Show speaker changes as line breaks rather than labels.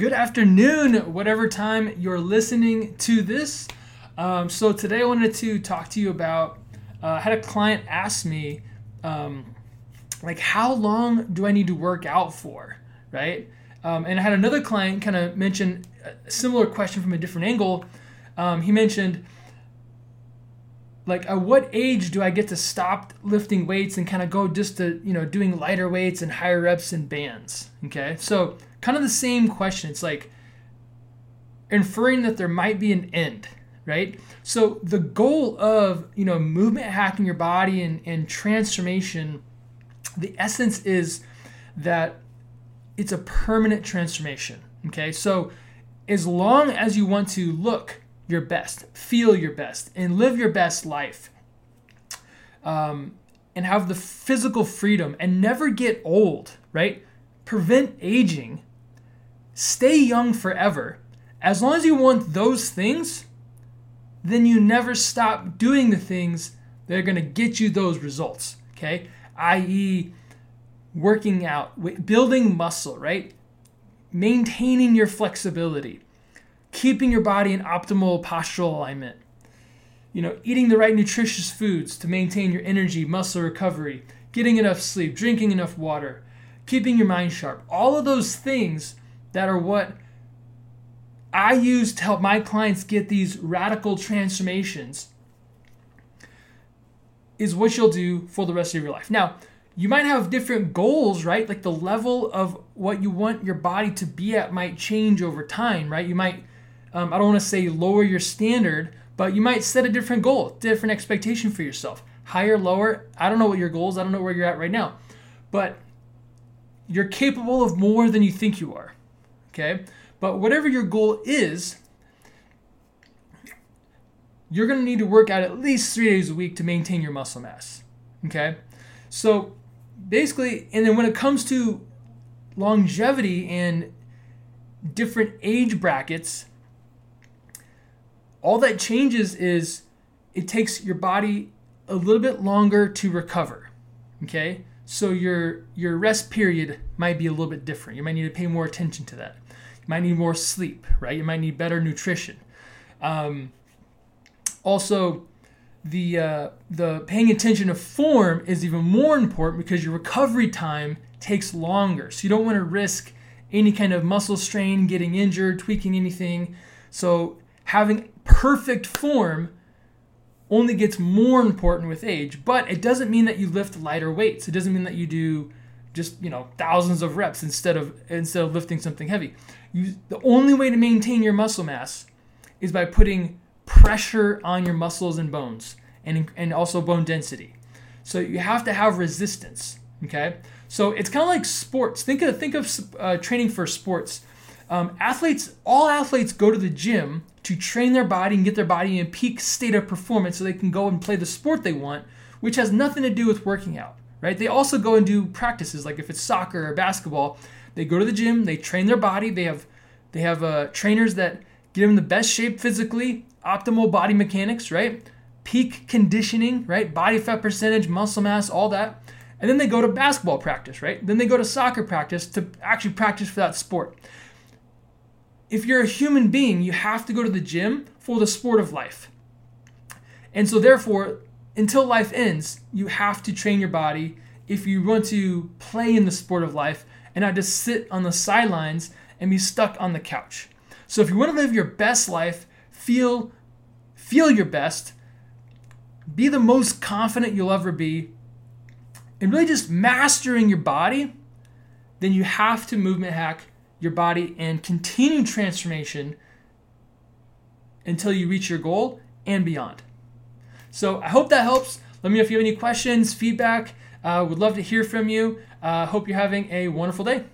good afternoon, whatever time you're listening to this. Um, so today I wanted to talk to you about. Uh, I had a client ask me, um, like, how long do I need to work out for, right? Um, and I had another client kind of mention a similar question from a different angle. Um, he mentioned, like, at what age do I get to stop lifting weights and kind of go just to, you know, doing lighter weights and higher reps and bands? Okay, so kind of the same question. It's like inferring that there might be an end, right? So the goal of, you know, movement hacking your body and, and transformation, the essence is that it's a permanent transformation. Okay, so as long as you want to look your best, feel your best, and live your best life, um, and have the physical freedom and never get old, right? Prevent aging, stay young forever. As long as you want those things, then you never stop doing the things that are to get you those results, okay? i.e., working out, building muscle, right? Maintaining your flexibility, keeping your body in optimal postural alignment. You know, eating the right nutritious foods to maintain your energy, muscle recovery, getting enough sleep, drinking enough water, keeping your mind sharp. All of those things that are what I use to help my clients get these radical transformations is what you'll do for the rest of your life. Now, you might have different goals, right? Like the level of what you want your body to be at might change over time, right? You might, um, I don't want to say lower your standard, but you might set a different goal, different expectation for yourself. Higher, lower, I don't know what your goals, I don't know where you're at right now, but you're capable of more than you think you are, okay? But whatever your goal is, you're going to need to work out at least three days a week to maintain your muscle mass, okay? So basically, and then when it comes to longevity and different age brackets, all that changes is it takes your body a little bit longer to recover. Okay? So your your rest period might be a little bit different. You might need to pay more attention to that. You might need more sleep, right? You might need better nutrition. Um, also, the uh, the paying attention to form is even more important because your recovery time takes longer. So you don't want to risk any kind of muscle strain, getting injured, tweaking anything. So having perfect form only gets more important with age, but it doesn't mean that you lift lighter weights. It doesn't mean that you do just, you know, thousands of reps instead of instead of lifting something heavy. You, the only way to maintain your muscle mass is by putting pressure on your muscles and bones and, and also bone density. So you have to have resistance. Okay. So it's kind of like sports. Think of think of uh, training for sports. Um, athletes, all athletes go to the gym to train their body and get their body in peak state of performance so they can go and play the sport they want, which has nothing to do with working out, right? They also go and do practices, like if it's soccer or basketball, they go to the gym, they train their body, they have they have uh, trainers that get them the best shape physically, optimal body mechanics, right? Peak conditioning, right? Body fat percentage, muscle mass, all that. And then they go to basketball practice, right? Then they go to soccer practice to actually practice for that sport. If you're a human being, you have to go to the gym for the sport of life. And so, therefore, until life ends, you have to train your body if you want to play in the sport of life and not just sit on the sidelines and be stuck on the couch. So if you want to live your best life, feel feel your best, be the most confident you'll ever be, and really just mastering your body, then you have to movement hack your body and continue transformation until you reach your goal and beyond. So I hope that helps. Let me know if you have any questions, feedback. Uh, would love to hear from you. Uh, hope you're having a wonderful day.